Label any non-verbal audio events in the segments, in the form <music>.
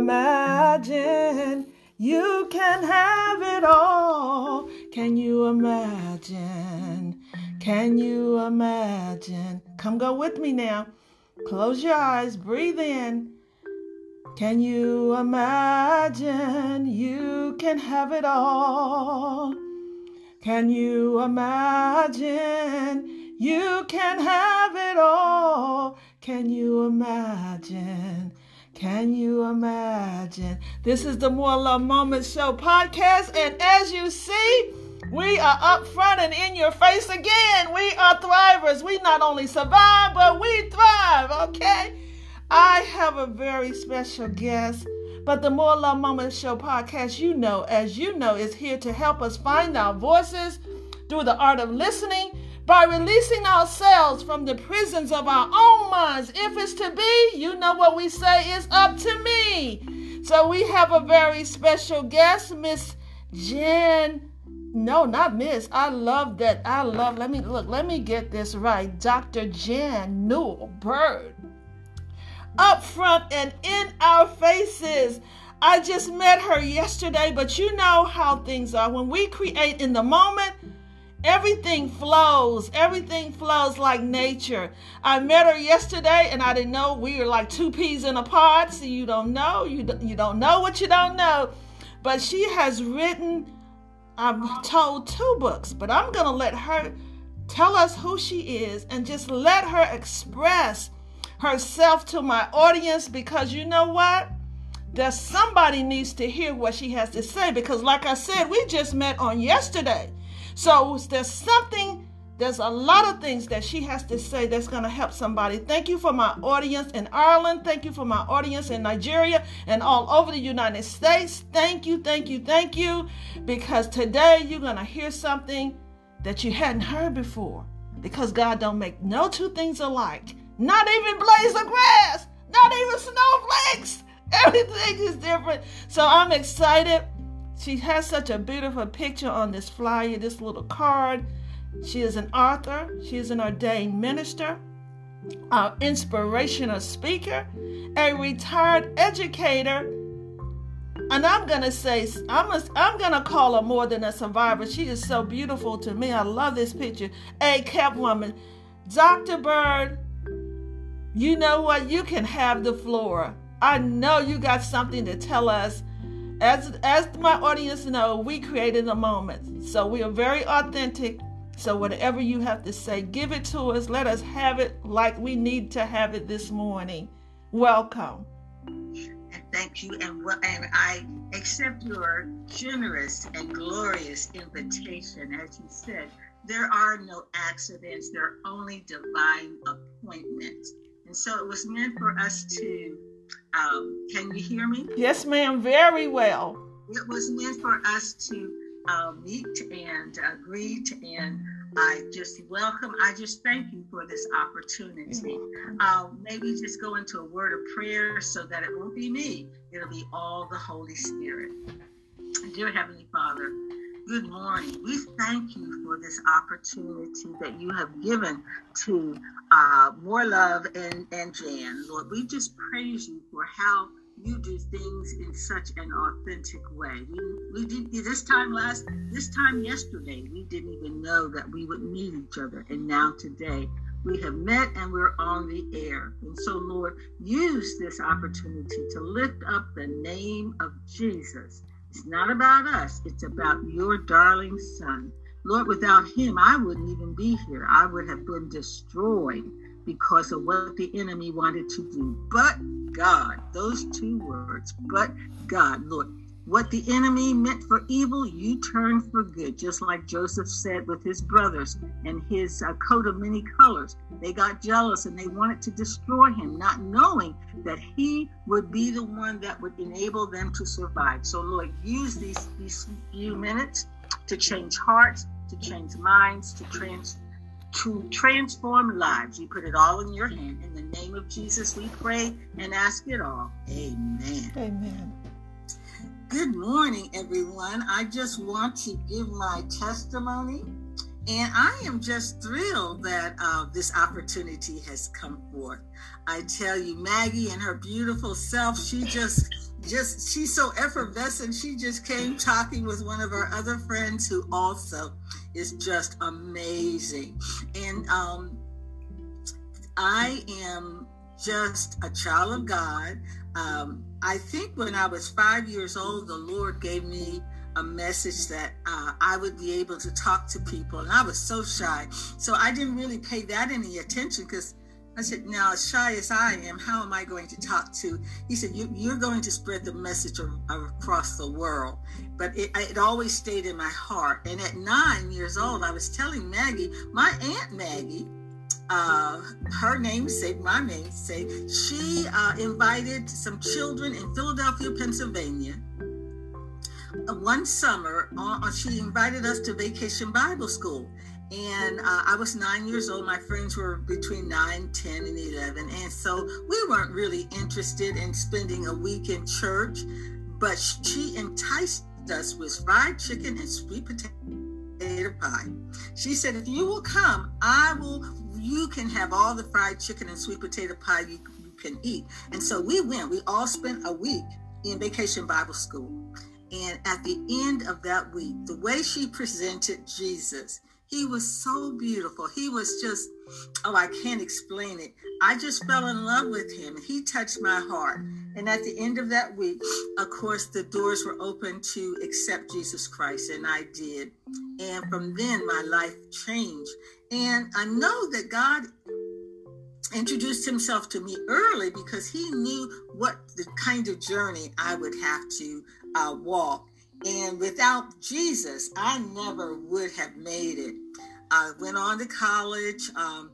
imagine you can have it all? Can you imagine? Can you imagine? Come go with me now. Close your eyes, breathe in. Can you imagine you can have it all? Can you imagine you can have it all? Can you imagine? Can you imagine? This is the More Love Moment Show podcast, and as you see, we are up front and in your face again. We are thrivers. We not only survive, but we thrive, okay? I have a very special guest. But the More Love Moment Show podcast, you know, as you know, is here to help us find our voices through the art of listening by releasing ourselves from the prisons of our own minds. If it's to be, you know what we say is up to me. So we have a very special guest, Miss Jen. No, not Miss. I love that. I love, let me look, let me get this right. Dr. Jan Newell Bird up front and in our faces. I just met her yesterday, but you know how things are. When we create in the moment, everything flows. Everything flows like nature. I met her yesterday and I didn't know we were like two peas in a pod. So you don't know. You, you don't know what you don't know. But she has written, I'm told, two books. But I'm going to let her tell us who she is and just let her express herself to my audience because you know what? That somebody needs to hear what she has to say because, like I said, we just met on yesterday. So there's something, there's a lot of things that she has to say that's going to help somebody. Thank you for my audience in Ireland. Thank you for my audience in Nigeria and all over the United States. Thank you, thank you, thank you. Because today you're going to hear something that you hadn't heard before. Because God don't make no two things alike. Not even blades of grass, not even snowflakes. <laughs> Everything is different. So I'm excited. She has such a beautiful picture on this flyer, this little card. She is an author, she is an ordained minister, an inspirational speaker, a retired educator. And I'm gonna say, I'm, a, I'm gonna call her more than a survivor. She is so beautiful to me. I love this picture. A cap woman. Dr. Bird you know what? You can have the floor. I know you got something to tell us. As as my audience know, we created a moment. So we are very authentic. So whatever you have to say, give it to us. Let us have it like we need to have it this morning. Welcome. And thank you. And, and I accept your generous and glorious invitation. As you said, there are no accidents, there are only divine appointments. And so it was meant for us to, um, can you hear me? Yes, ma'am, very well. It was meant for us to uh, meet and uh, greet and I just welcome, I just thank you for this opportunity. Uh, maybe just go into a word of prayer so that it won't be me, it'll be all the Holy Spirit. Dear Heavenly Father, good morning. We thank you for this opportunity that you have given to uh, More Love and, and Jan. Lord, we just praise you for how you do things in such an authentic way. We, we did this time last, this time yesterday, we didn't even know that we would meet each other. And now today, we have met and we're on the air. And so, Lord, use this opportunity to lift up the name of Jesus it's not about us, it's about your darling son. Lord, without him, I wouldn't even be here. I would have been destroyed because of what the enemy wanted to do. But God, those two words, but God, Lord, what the enemy meant for evil, you turn for good, just like Joseph said with his brothers and his uh, coat of many colors. They got jealous and they wanted to destroy him, not knowing that he would be the one that would enable them to survive. So, Lord, use these, these few minutes to change hearts, to change minds, to trans to transform lives. We put it all in your hand. In the name of Jesus, we pray and ask it all. Amen. Amen. Good morning, everyone. I just want to give my testimony. And I am just thrilled that uh, this opportunity has come forth. I tell you, Maggie and her beautiful self, she just just she's so effervescent. She just came talking with one of our other friends who also is just amazing. And um, I am just a child of God. Um, I think when I was five years old, the Lord gave me a message that uh, I would be able to talk to people. And I was so shy. So I didn't really pay that any attention because I said, now, as shy as I am, how am I going to talk to? He said, you, are going to spread the message of, across the world. But it, it, always stayed in my heart. And at nine years old, I was telling Maggie, my Aunt Maggie, uh, her namesake, my namesake, she uh, invited some children in Philadelphia, Pennsylvania. Uh, one summer, uh, she invited us to Vacation Bible School and uh, I was nine years old. My friends were between nine, 10, and 11. And so we weren't really interested in spending a week in church, but she enticed us with fried chicken and sweet potato pie. She said, If you will come, I will, you can have all the fried chicken and sweet potato pie you, you can eat. And so we went. We all spent a week in vacation Bible school. And at the end of that week, the way she presented Jesus, he was so beautiful. He was just, oh, I can't explain it. I just fell in love with him. He touched my heart. And at the end of that week, of course, the doors were open to accept Jesus Christ, and I did. And from then, my life changed. And I know that God introduced himself to me early because he knew what the kind of journey I would have to uh, walk. And without Jesus, I never would have made it. I went on to college, um,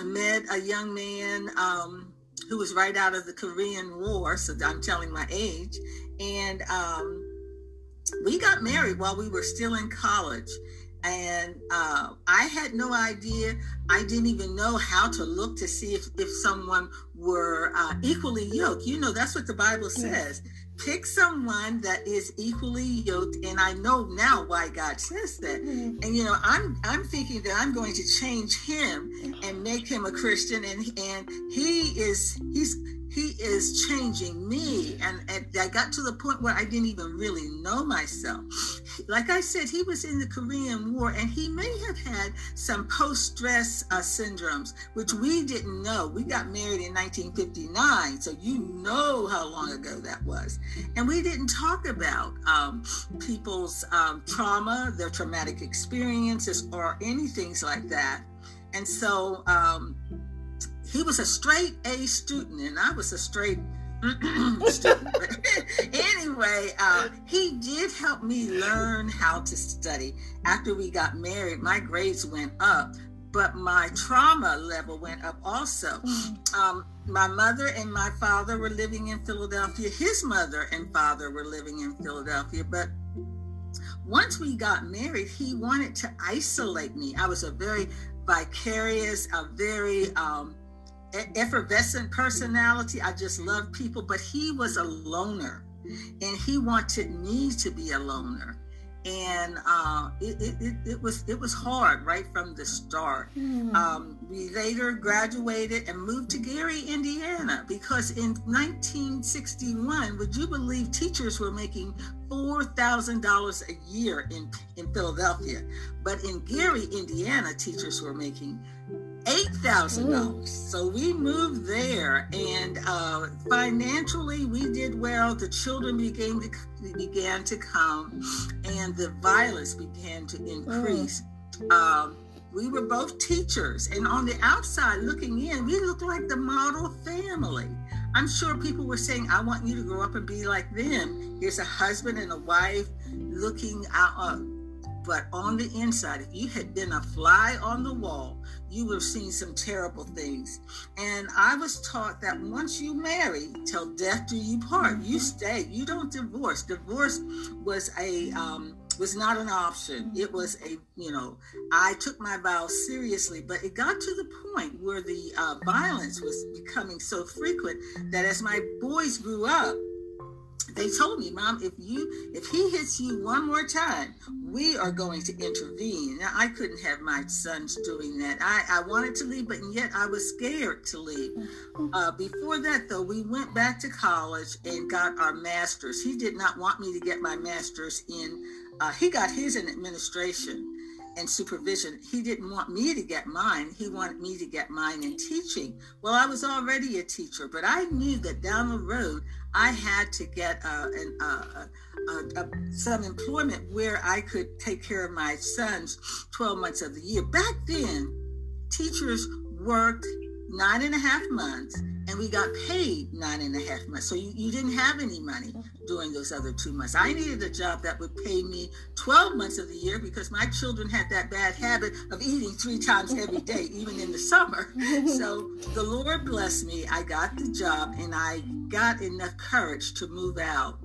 met a young man um, who was right out of the Korean War, so I'm telling my age. And um, we got married while we were still in college. And uh, I had no idea. I didn't even know how to look to see if, if someone were uh, equally yoked. You know, that's what the Bible says. Pick someone that is equally yoked and i know now why god says that mm-hmm. and you know i'm i'm thinking that i'm going to change him and make him a christian and and he is he's he is changing me. And, and i got to the point where i didn't even really know myself. Like i said he was in the korean war and he may have had some post-stress uh, syndromes which we didn't know. We got married in 1959 so you know how long ago that was. And we didn't talk about um, people's um, trauma their traumatic experiences or anything like that. And so um, he was a straight A student, and I was a straight <clears throat> <clears throat> student. <laughs> anyway, uh, he did help me learn how to study. After we got married, my grades went up, but my trauma level went up also. Mm. Um, my mother and my father were living in Philadelphia. His mother and father were living in Philadelphia, but once we got married, he wanted to isolate me. I was a very vicarious, a very um, effervescent personality. I just love people, but he was a loner and he wanted me to be a loner. And uh, it, it, it, was it was hard right from the start. Mm. Um, we later graduated and moved to Gary, Indiana, because in 1961, would you believe teachers were making four thousand dollars a year in in Philadelphia, but in Gary, Indiana, teachers were making eight thousand dollars. So we moved there, and uh, financially we did well. The children began to began to come, and the violence began to increase. Mm. Um, we were both teachers, and on the outside looking in, we looked like the model family. I'm sure people were saying, "I want you to grow up and be like them." Here's a husband and a wife looking out. Uh, but on the inside, if you had been a fly on the wall, you would have seen some terrible things. And I was taught that once you marry, till death do you part. You mm-hmm. stay. You don't divorce. Divorce was a um, was not an option. It was a you know I took my vows seriously, but it got to the point where the uh, violence was becoming so frequent that as my boys grew up they told me, Mom, if you if he hits you one more time, we are going to intervene. Now I couldn't have my sons doing that. I, I wanted to leave, but yet I was scared to leave. Uh, before that, though, we went back to college and got our masters. He did not want me to get my master's in. Uh, he got his in administration and supervision. He didn't want me to get mine. He wanted me to get mine in teaching. Well, I was already a teacher, but I knew that down the road I had to get uh, an, uh, uh, some employment where I could take care of my sons 12 months of the year. Back then, teachers worked nine and a half months and we got paid nine and a half months. So you, you didn't have any money during those other two months. I needed a job that would pay me 12 months of the year because my children had that bad habit of eating three times every day, even in the summer. <laughs> So the Lord blessed me. I got the job and I got enough courage to move out.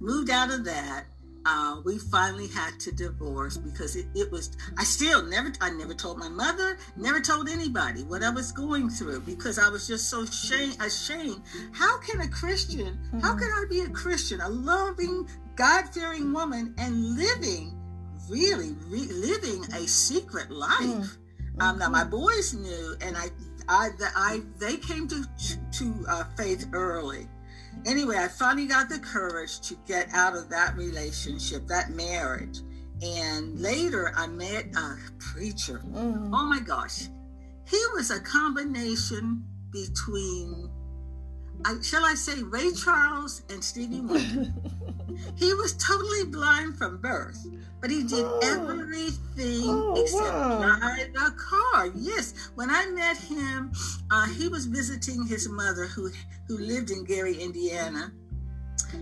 Moved out of that uh, we finally had to divorce because it, it was i still never i never told my mother never told anybody what i was going through because i was just so shame, ashamed how can a christian mm-hmm. how can i be a christian a loving god-fearing woman and living really re- living a secret life mm-hmm. um, now my boys knew and i i, I they came to to uh, faith early anyway, I finally got the courage to get out of that relationship, that marriage. And later I met a preacher. Mm. Oh my gosh. He was a combination between I, shall I say, Ray Charles and Stevie Wonder. <laughs> he was totally blind from birth, but he did oh. everything oh, except wow. drive a car. Yes, when I met him, uh, he was visiting his mother, who who lived in Gary, Indiana,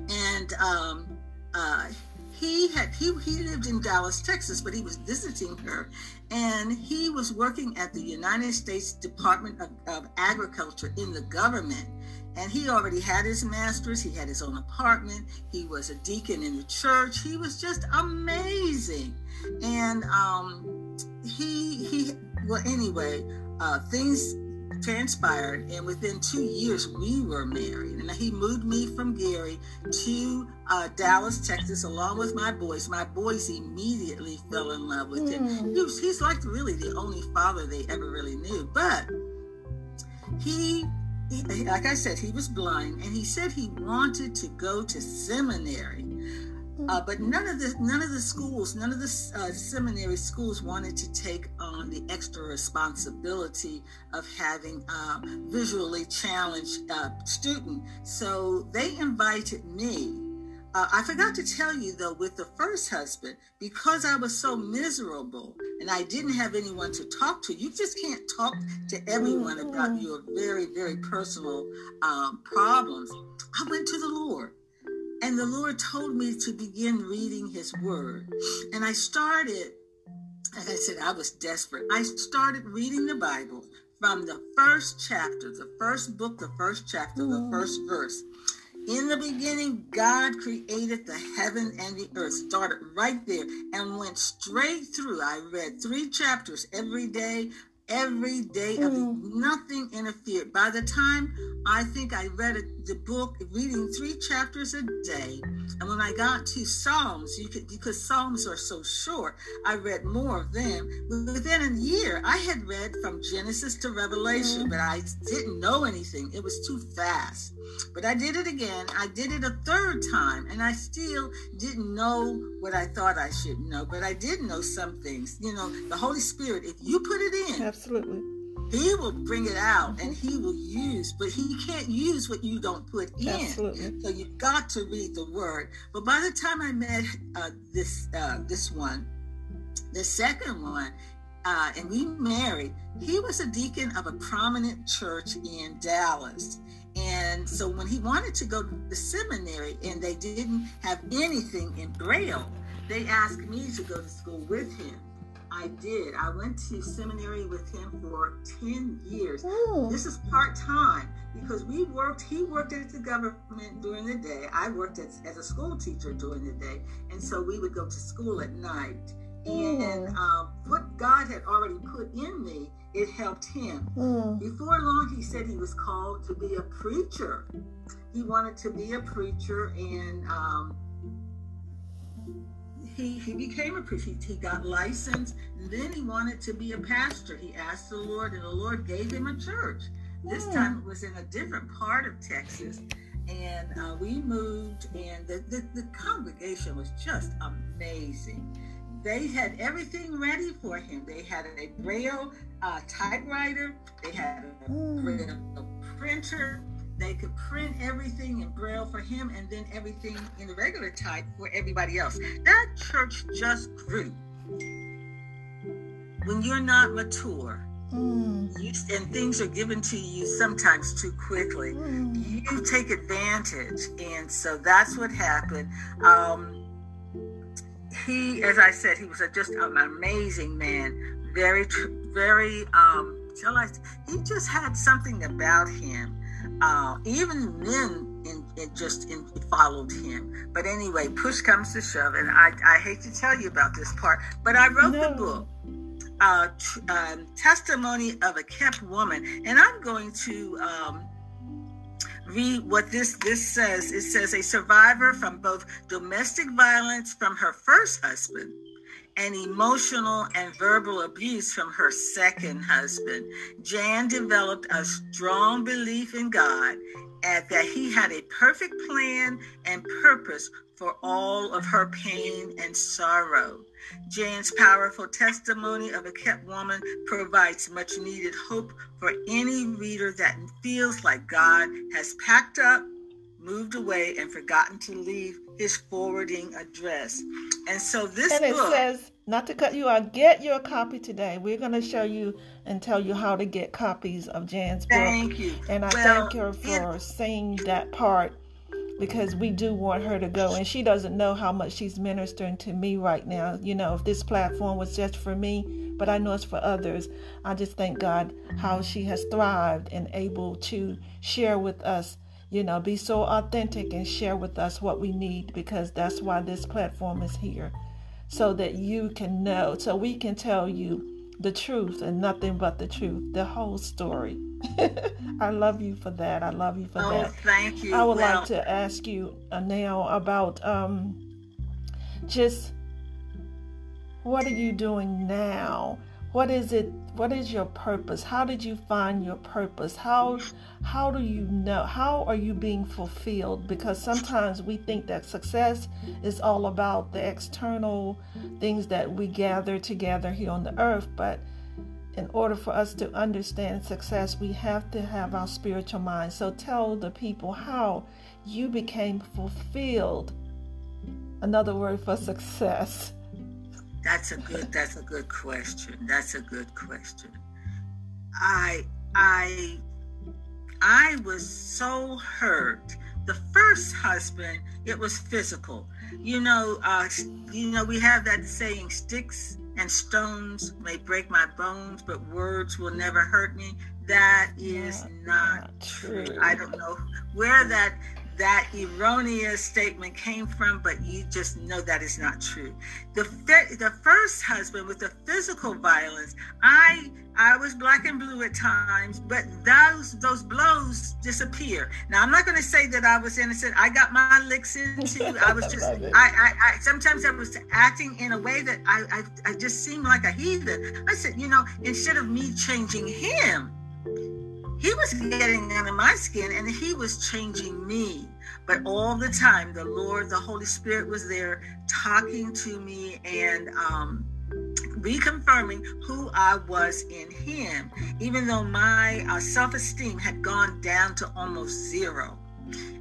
and um, uh, he had he, he lived in Dallas, Texas, but he was visiting her, and he was working at the United States Department of, of Agriculture in the government. And he already had his master's he had his own apartment he was a deacon in the church he was just amazing. And um, he he well anyway uh, things transpired and within two years we were married. And he moved me from gary to uh, dallas texas along with my boys. My boys immediately fell in love with him. Mm. he was, he's like really the only father they ever really knew. But he he, like I said, he was blind, and he said he wanted to go to seminary. Uh, but none of the none of the schools, none of the uh, seminary schools wanted to take on the extra responsibility of having a visually challenged uh, student. So they invited me uh, I forgot to tell you though, with the first husband, because I was so miserable and I didn't have anyone to talk to, you just can't talk to everyone about mm-hmm. your very, very personal um, problems. I went to the Lord. And the Lord told me to begin reading His Word. And I started, like I said, I was desperate. I started reading the Bible from the first chapter, the first book, the first chapter, the mm. first verse. In the beginning, God created the heaven and the earth. Started right there and went straight through. I read three chapters every day every day of mm. nothing interfered. By the time i think i read the book reading three chapters a day and when i got to psalms you could because psalms are so short i read more of them. Within a year i had read from genesis to revelation mm. but i didn't know anything. It was too fast. But i did it again. I did it a third time and i still didn't know what i thought i should know. But i did know some things. You know the holy spirit if you put it in Absolutely. He will bring it out and he will use, but he can't use what you don't put in. Absolutely. So you've got to read the word. But by the time I met uh, this uh, this one, the second one, uh, and we married, he was a deacon of a prominent church in Dallas. And so when he wanted to go to the seminary and they didn't have anything in Braille, they asked me to go to school with him. I did. I went to seminary with him for 10 years. Ooh. This is part time because we worked, he worked at the government during the day. I worked as, as a school teacher during the day. And so we would go to school at night. And mm. um, what God had already put in me, it helped him. Mm. Before long, he said he was called to be a preacher. He wanted to be a preacher, and um, he, he became a preacher. He, he got licensed, then he wanted to be a pastor. He asked the Lord, and the Lord gave him a church. This mm. time it was in a different part of Texas and uh, we moved, and the, the, the, congregation was just amazing. They had everything ready for him. They had a Braille uh, typewriter, they had a mm. Braille printer. They could print everything in Braille for him and then everything in the regular type for everybody else. That church just grew. When you're not mature, Mm. You, and things are given to you sometimes too quickly. Mm. You take advantage, and so that's what happened. Um, he, as I said, he was a, just an amazing man. Very, very. Um, he just had something about him. Uh, even men in, in just in, followed him. But anyway, push comes to shove, and I, I hate to tell you about this part, but I wrote no. the book uh, um, testimony of a kept woman, and I'm going to um, read what this this says. It says a survivor from both domestic violence from her first husband and emotional and verbal abuse from her second husband. Jan developed a strong belief in God and that he had a perfect plan and purpose for all of her pain and sorrow. Jan's powerful testimony of a kept woman provides much needed hope for any reader that feels like God has packed up, moved away, and forgotten to leave his forwarding address. And so this and it book, says, not to cut you out, get your copy today. We're going to show you and tell you how to get copies of Jan's book. Thank you. And I well, thank her for it, saying that part because we do want her to go and she doesn't know how much she's ministering to me right now you know if this platform was just for me but i know it's for others i just thank god how she has thrived and able to share with us you know be so authentic and share with us what we need because that's why this platform is here so that you can know so we can tell you the truth and nothing but the truth, the whole story. <laughs> I love you for that. I love you for oh, that. Thank you. I would well, like to ask you uh, now about um, just what are you doing now? What is it? What is your purpose? How did you find your purpose? How how do you know? How are you being fulfilled? Because sometimes we think that success is all about the external things that we gather together here on the earth, but in order for us to understand success, we have to have our spiritual mind. So tell the people how you became fulfilled. Another word for success. That's a good that's a good question. That's a good question. I I I was so hurt. The first husband, it was physical. You know, uh, you know, we have that saying, "Sticks and stones may break my bones, but words will never hurt me." That is not, not true. true. I don't know where that that erroneous statement came from, but you just know that is not true. The the first husband with the physical violence, I I was black and blue at times, but those those blows disappear. Now I'm not going to say that I was innocent. I got my licks into. I was <laughs> just I, I, I sometimes I was acting in a way that I, I I just seemed like a heathen. I said, you know, instead of me changing him he was getting under my skin and he was changing me. But all the time, the Lord, the Holy Spirit was there talking to me and um, reconfirming who I was in Him, even though my uh, self esteem had gone down to almost zero.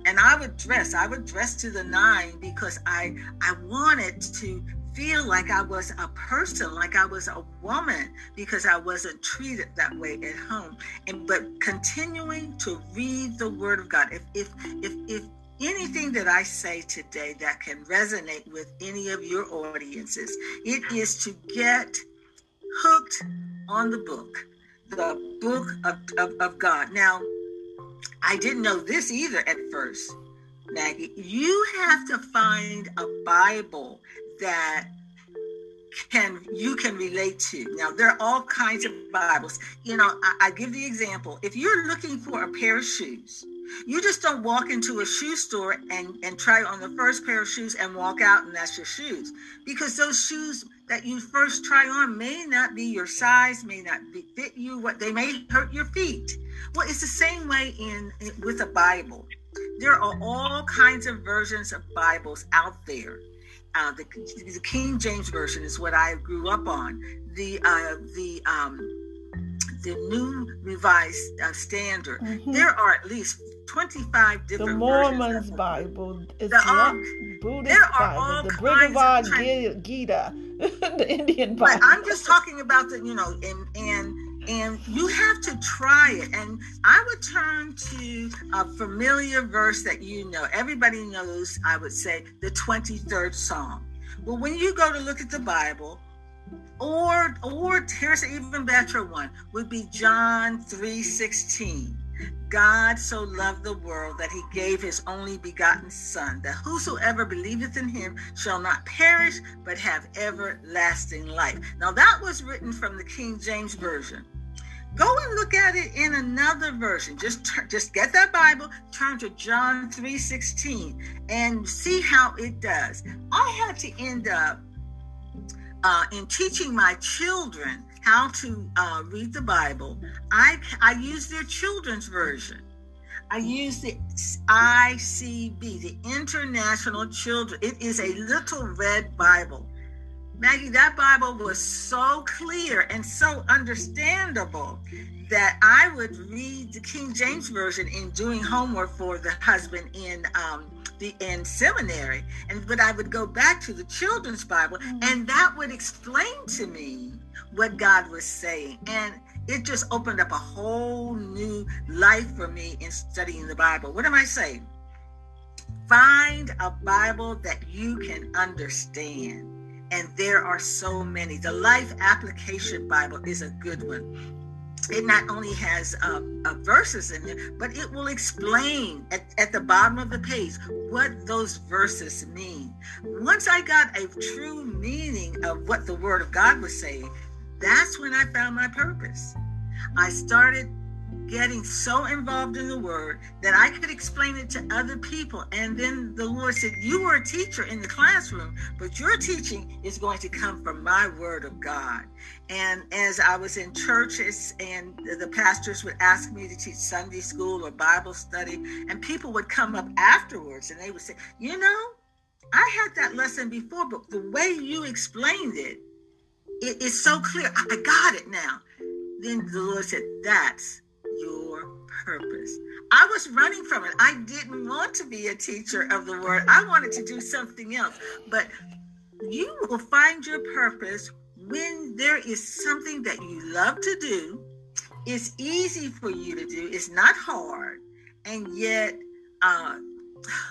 And I would dress, I would dress to the nine because I I wanted to feel like I was a person, like I was a woman, because I wasn't treated that way at home. And but continuing to read the Word of God. If if if if anything that I say today that can resonate with any of your audiences, it is to get hooked on the book, the book of, of, of God. Now, I didn't know this either at first. Maggie, you have to find a Bible that can you can relate to. Now there are all kinds of Bibles. You know, I, I give the example. If you're looking for a pair of shoes, you just don't walk into a shoe store and, and try on the first pair of shoes and walk out and that's your shoes. Because those shoes that you first try on may not be your size, may not be, fit you, what they may hurt your feet. Well, it's the same way in with a Bible. There are all kinds of versions of Bibles out there. Uh, the, the King James version is what I grew up on. The uh, the um, the new revised uh, standard. Mm-hmm. There are at least 25 different The Mormon's Bible. It's the, um, Buddhist Bible. The Bhagavad Gita. <laughs> the Indian Bible. But I'm just talking about the, you know, and and and you have to try it. And I would turn to a familiar verse that you know. Everybody knows, I would say, the 23rd Psalm. Well, when you go to look at the Bible, or or here's an even better one would be John 3:16. God so loved the world that he gave his only begotten Son, that whosoever believeth in him shall not perish, but have everlasting life. Now, that was written from the King James Version. Go and look at it in another version. Just just get that Bible, turn to John 3:16 and see how it does. I had to end up uh, in teaching my children how to uh, read the Bible, I, I use their children's version. I use the ICB, the International Children. It is a little red Bible. Maggie, that Bible was so clear and so understandable that I would read the King James Version in doing homework for the husband in um, the in seminary, and but I would go back to the children's Bible, mm-hmm. and that would explain to me what God was saying. And it just opened up a whole new life for me in studying the Bible. What am I saying? Find a Bible that you can understand. And there are so many. The Life Application Bible is a good one it not only has uh, uh, verses in there, but it will explain at, at the bottom of the page what those verses mean. Once I got a true meaning of what the Word of God was saying, that's when I found my purpose. I started getting so involved in the word that I could explain it to other people. And then the Lord said, You were a teacher in the classroom, but your teaching is going to come from my word of God. And as I was in churches and the pastors would ask me to teach Sunday school or Bible study, and people would come up afterwards and they would say, You know, I had that lesson before, but the way you explained it, it is so clear. I got it now. Then the Lord said, That's your purpose. I was running from it. I didn't want to be a teacher of the word. I wanted to do something else. But you will find your purpose when there is something that you love to do. It's easy for you to do. It's not hard. And yet, uh,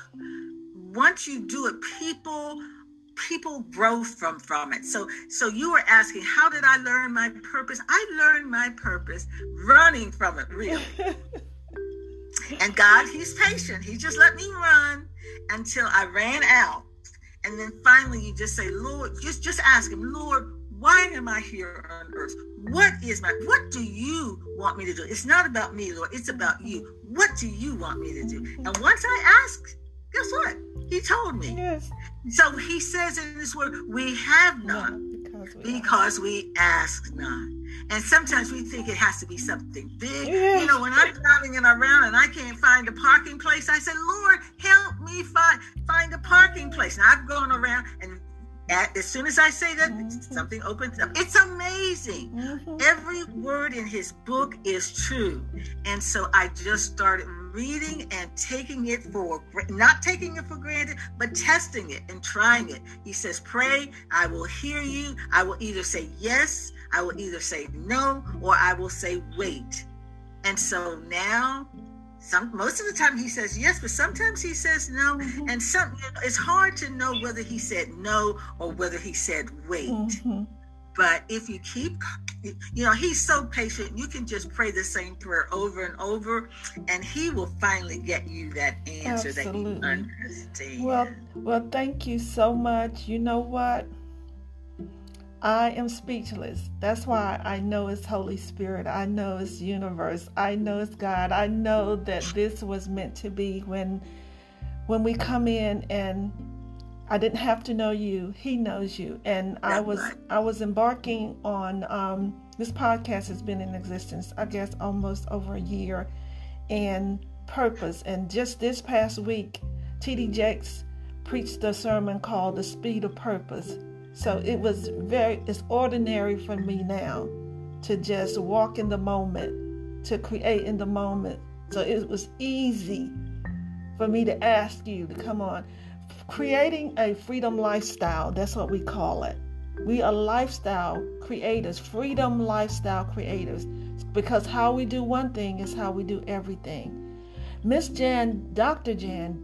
<sighs> once you do it, people people grow from from it. So so you were asking how did i learn my purpose? I learned my purpose running from it really. <laughs> And god he's patient. He just let me run until i ran out. And then finally you just say lord just just ask him lord why am i here on earth? What is my what do you want me to do? It's not about me lord. It's about you. What do you want me to do? Mm-hmm. And once i ask guess what he told me yes so he says in this word, we have not because, we, because we, ask not. And sometimes we think it has to be something big. You know, when I'm driving and around and I can't find a parking place, I say, Lord, help me find find a parking place. And I've gone around and as soon as I say that, mm-hmm. something opens up. It's amazing. Mm-hmm. Every word in his book is true. And so I just started reading and taking it for not taking it for granted, but testing it and trying it. He says, Pray, I will hear you. I will either say yes, I will either say no, or I will say wait. And so now some most of the time he says yes, but sometimes he says no. Mm-hmm. And some it's hard to know whether he said no or whether he said wait. Mm-hmm. But if you keep, you know, he's so patient. You can just pray the same prayer over and over, and he will finally get you that answer Absolutely. that you understand. Well, well, thank you so much. You know what? I am speechless. That's why I know it's Holy Spirit. I know it's universe. I know it's God. I know that this was meant to be when when we come in and I didn't have to know you. He knows you. And That's I was right. I was embarking on um, this podcast has been in existence, I guess, almost over a year, and purpose. And just this past week, T.D. Jakes preached a sermon called "The Speed of Purpose." So it was very it's ordinary for me now to just walk in the moment, to create in the moment. So it was easy for me to ask you to come on creating a freedom lifestyle. That's what we call it. We are lifestyle creators, freedom lifestyle creators, because how we do one thing is how we do everything. Miss Jan, Dr. Jan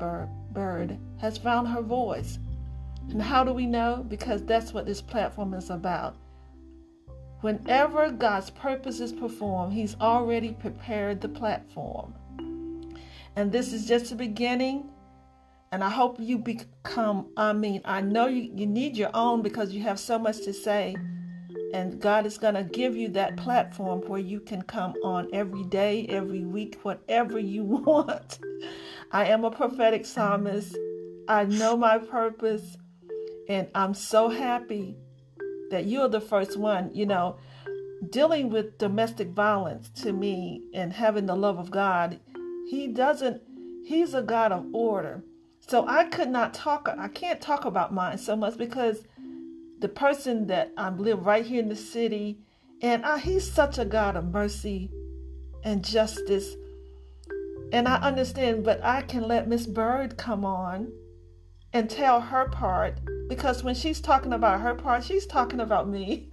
Bird, has found her voice. And how do we know? Because that's what this platform is about. Whenever God's purpose is performed, He's already prepared the platform. And this is just the beginning and I hope you become, I mean, I know you, you need your own because you have so much to say. And God is going to give you that platform where you can come on every day, every week, whatever you <laughs> want. I am a prophetic psalmist. I know my purpose. And I'm so happy that you're the first one, you know, dealing with domestic violence to me and having the love of God. He doesn't, He's a God of order. So I could not talk, I can't talk about mine so much because the person that I live right here in the city, and I, he's such a God of mercy and justice. And I understand, but I can let Miss Bird come on and tell her part because when she's talking about her part, she's talking about me.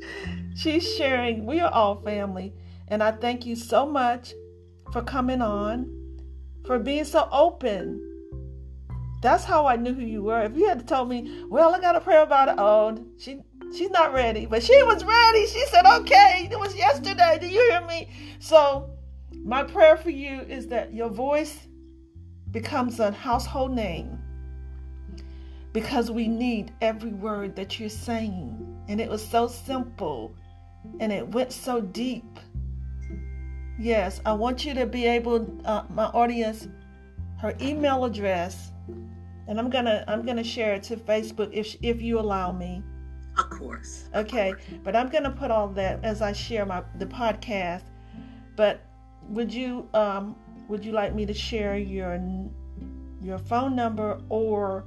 <laughs> she's sharing, we are all family. And I thank you so much for coming on, for being so open that's how I knew who you were. If you had to tell me, well, I got to pray about it. Oh, she she's not ready, but she was ready. She said, okay, it was yesterday. Do you hear me? So my prayer for you is that your voice becomes a household name because we need every word that you're saying. And it was so simple and it went so deep. Yes, I want you to be able, uh, my audience, her email address and I'm gonna I'm gonna share it to Facebook if if you allow me. Of course. Okay, but I'm gonna put all that as I share my the podcast. But would you um would you like me to share your your phone number or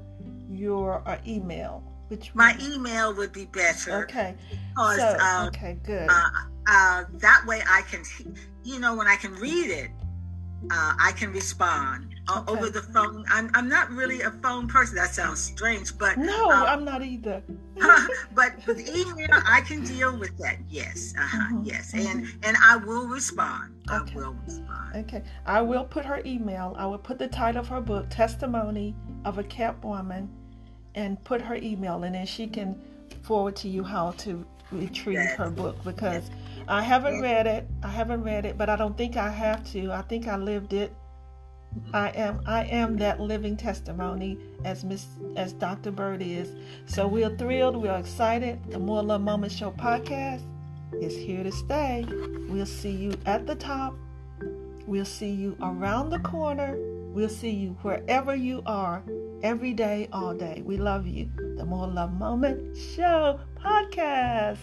your uh, email? Which my email would be better. Okay. Because, so, uh, okay, good. Uh, uh, that way I can, you know, when I can read it, uh, I can respond uh, okay. over the phone. I'm, I'm not really a phone person. That sounds strange, but no, um, I'm not either. <laughs> but with email, I can deal with that. Yes, uh-huh, mm-hmm. yes, mm-hmm. and and I will respond. Okay. I will respond. Okay, I will put her email. I will put the title of her book, "Testimony of a Kept Woman," and put her email, and then she can forward to you how to retrieve yes. her book because. Yes. I haven't mm-hmm. read it. I haven't read it, but I don't think I have to. I think I lived it I am I am that living testimony as Miss as Dr. Bird is. So we're thrilled, we're excited. The More Love Moment Show podcast is here to stay. We'll see you at the top. We'll see you around the corner. We'll see you wherever you are, every day, all day. We love you. The More Love Moment Show podcast.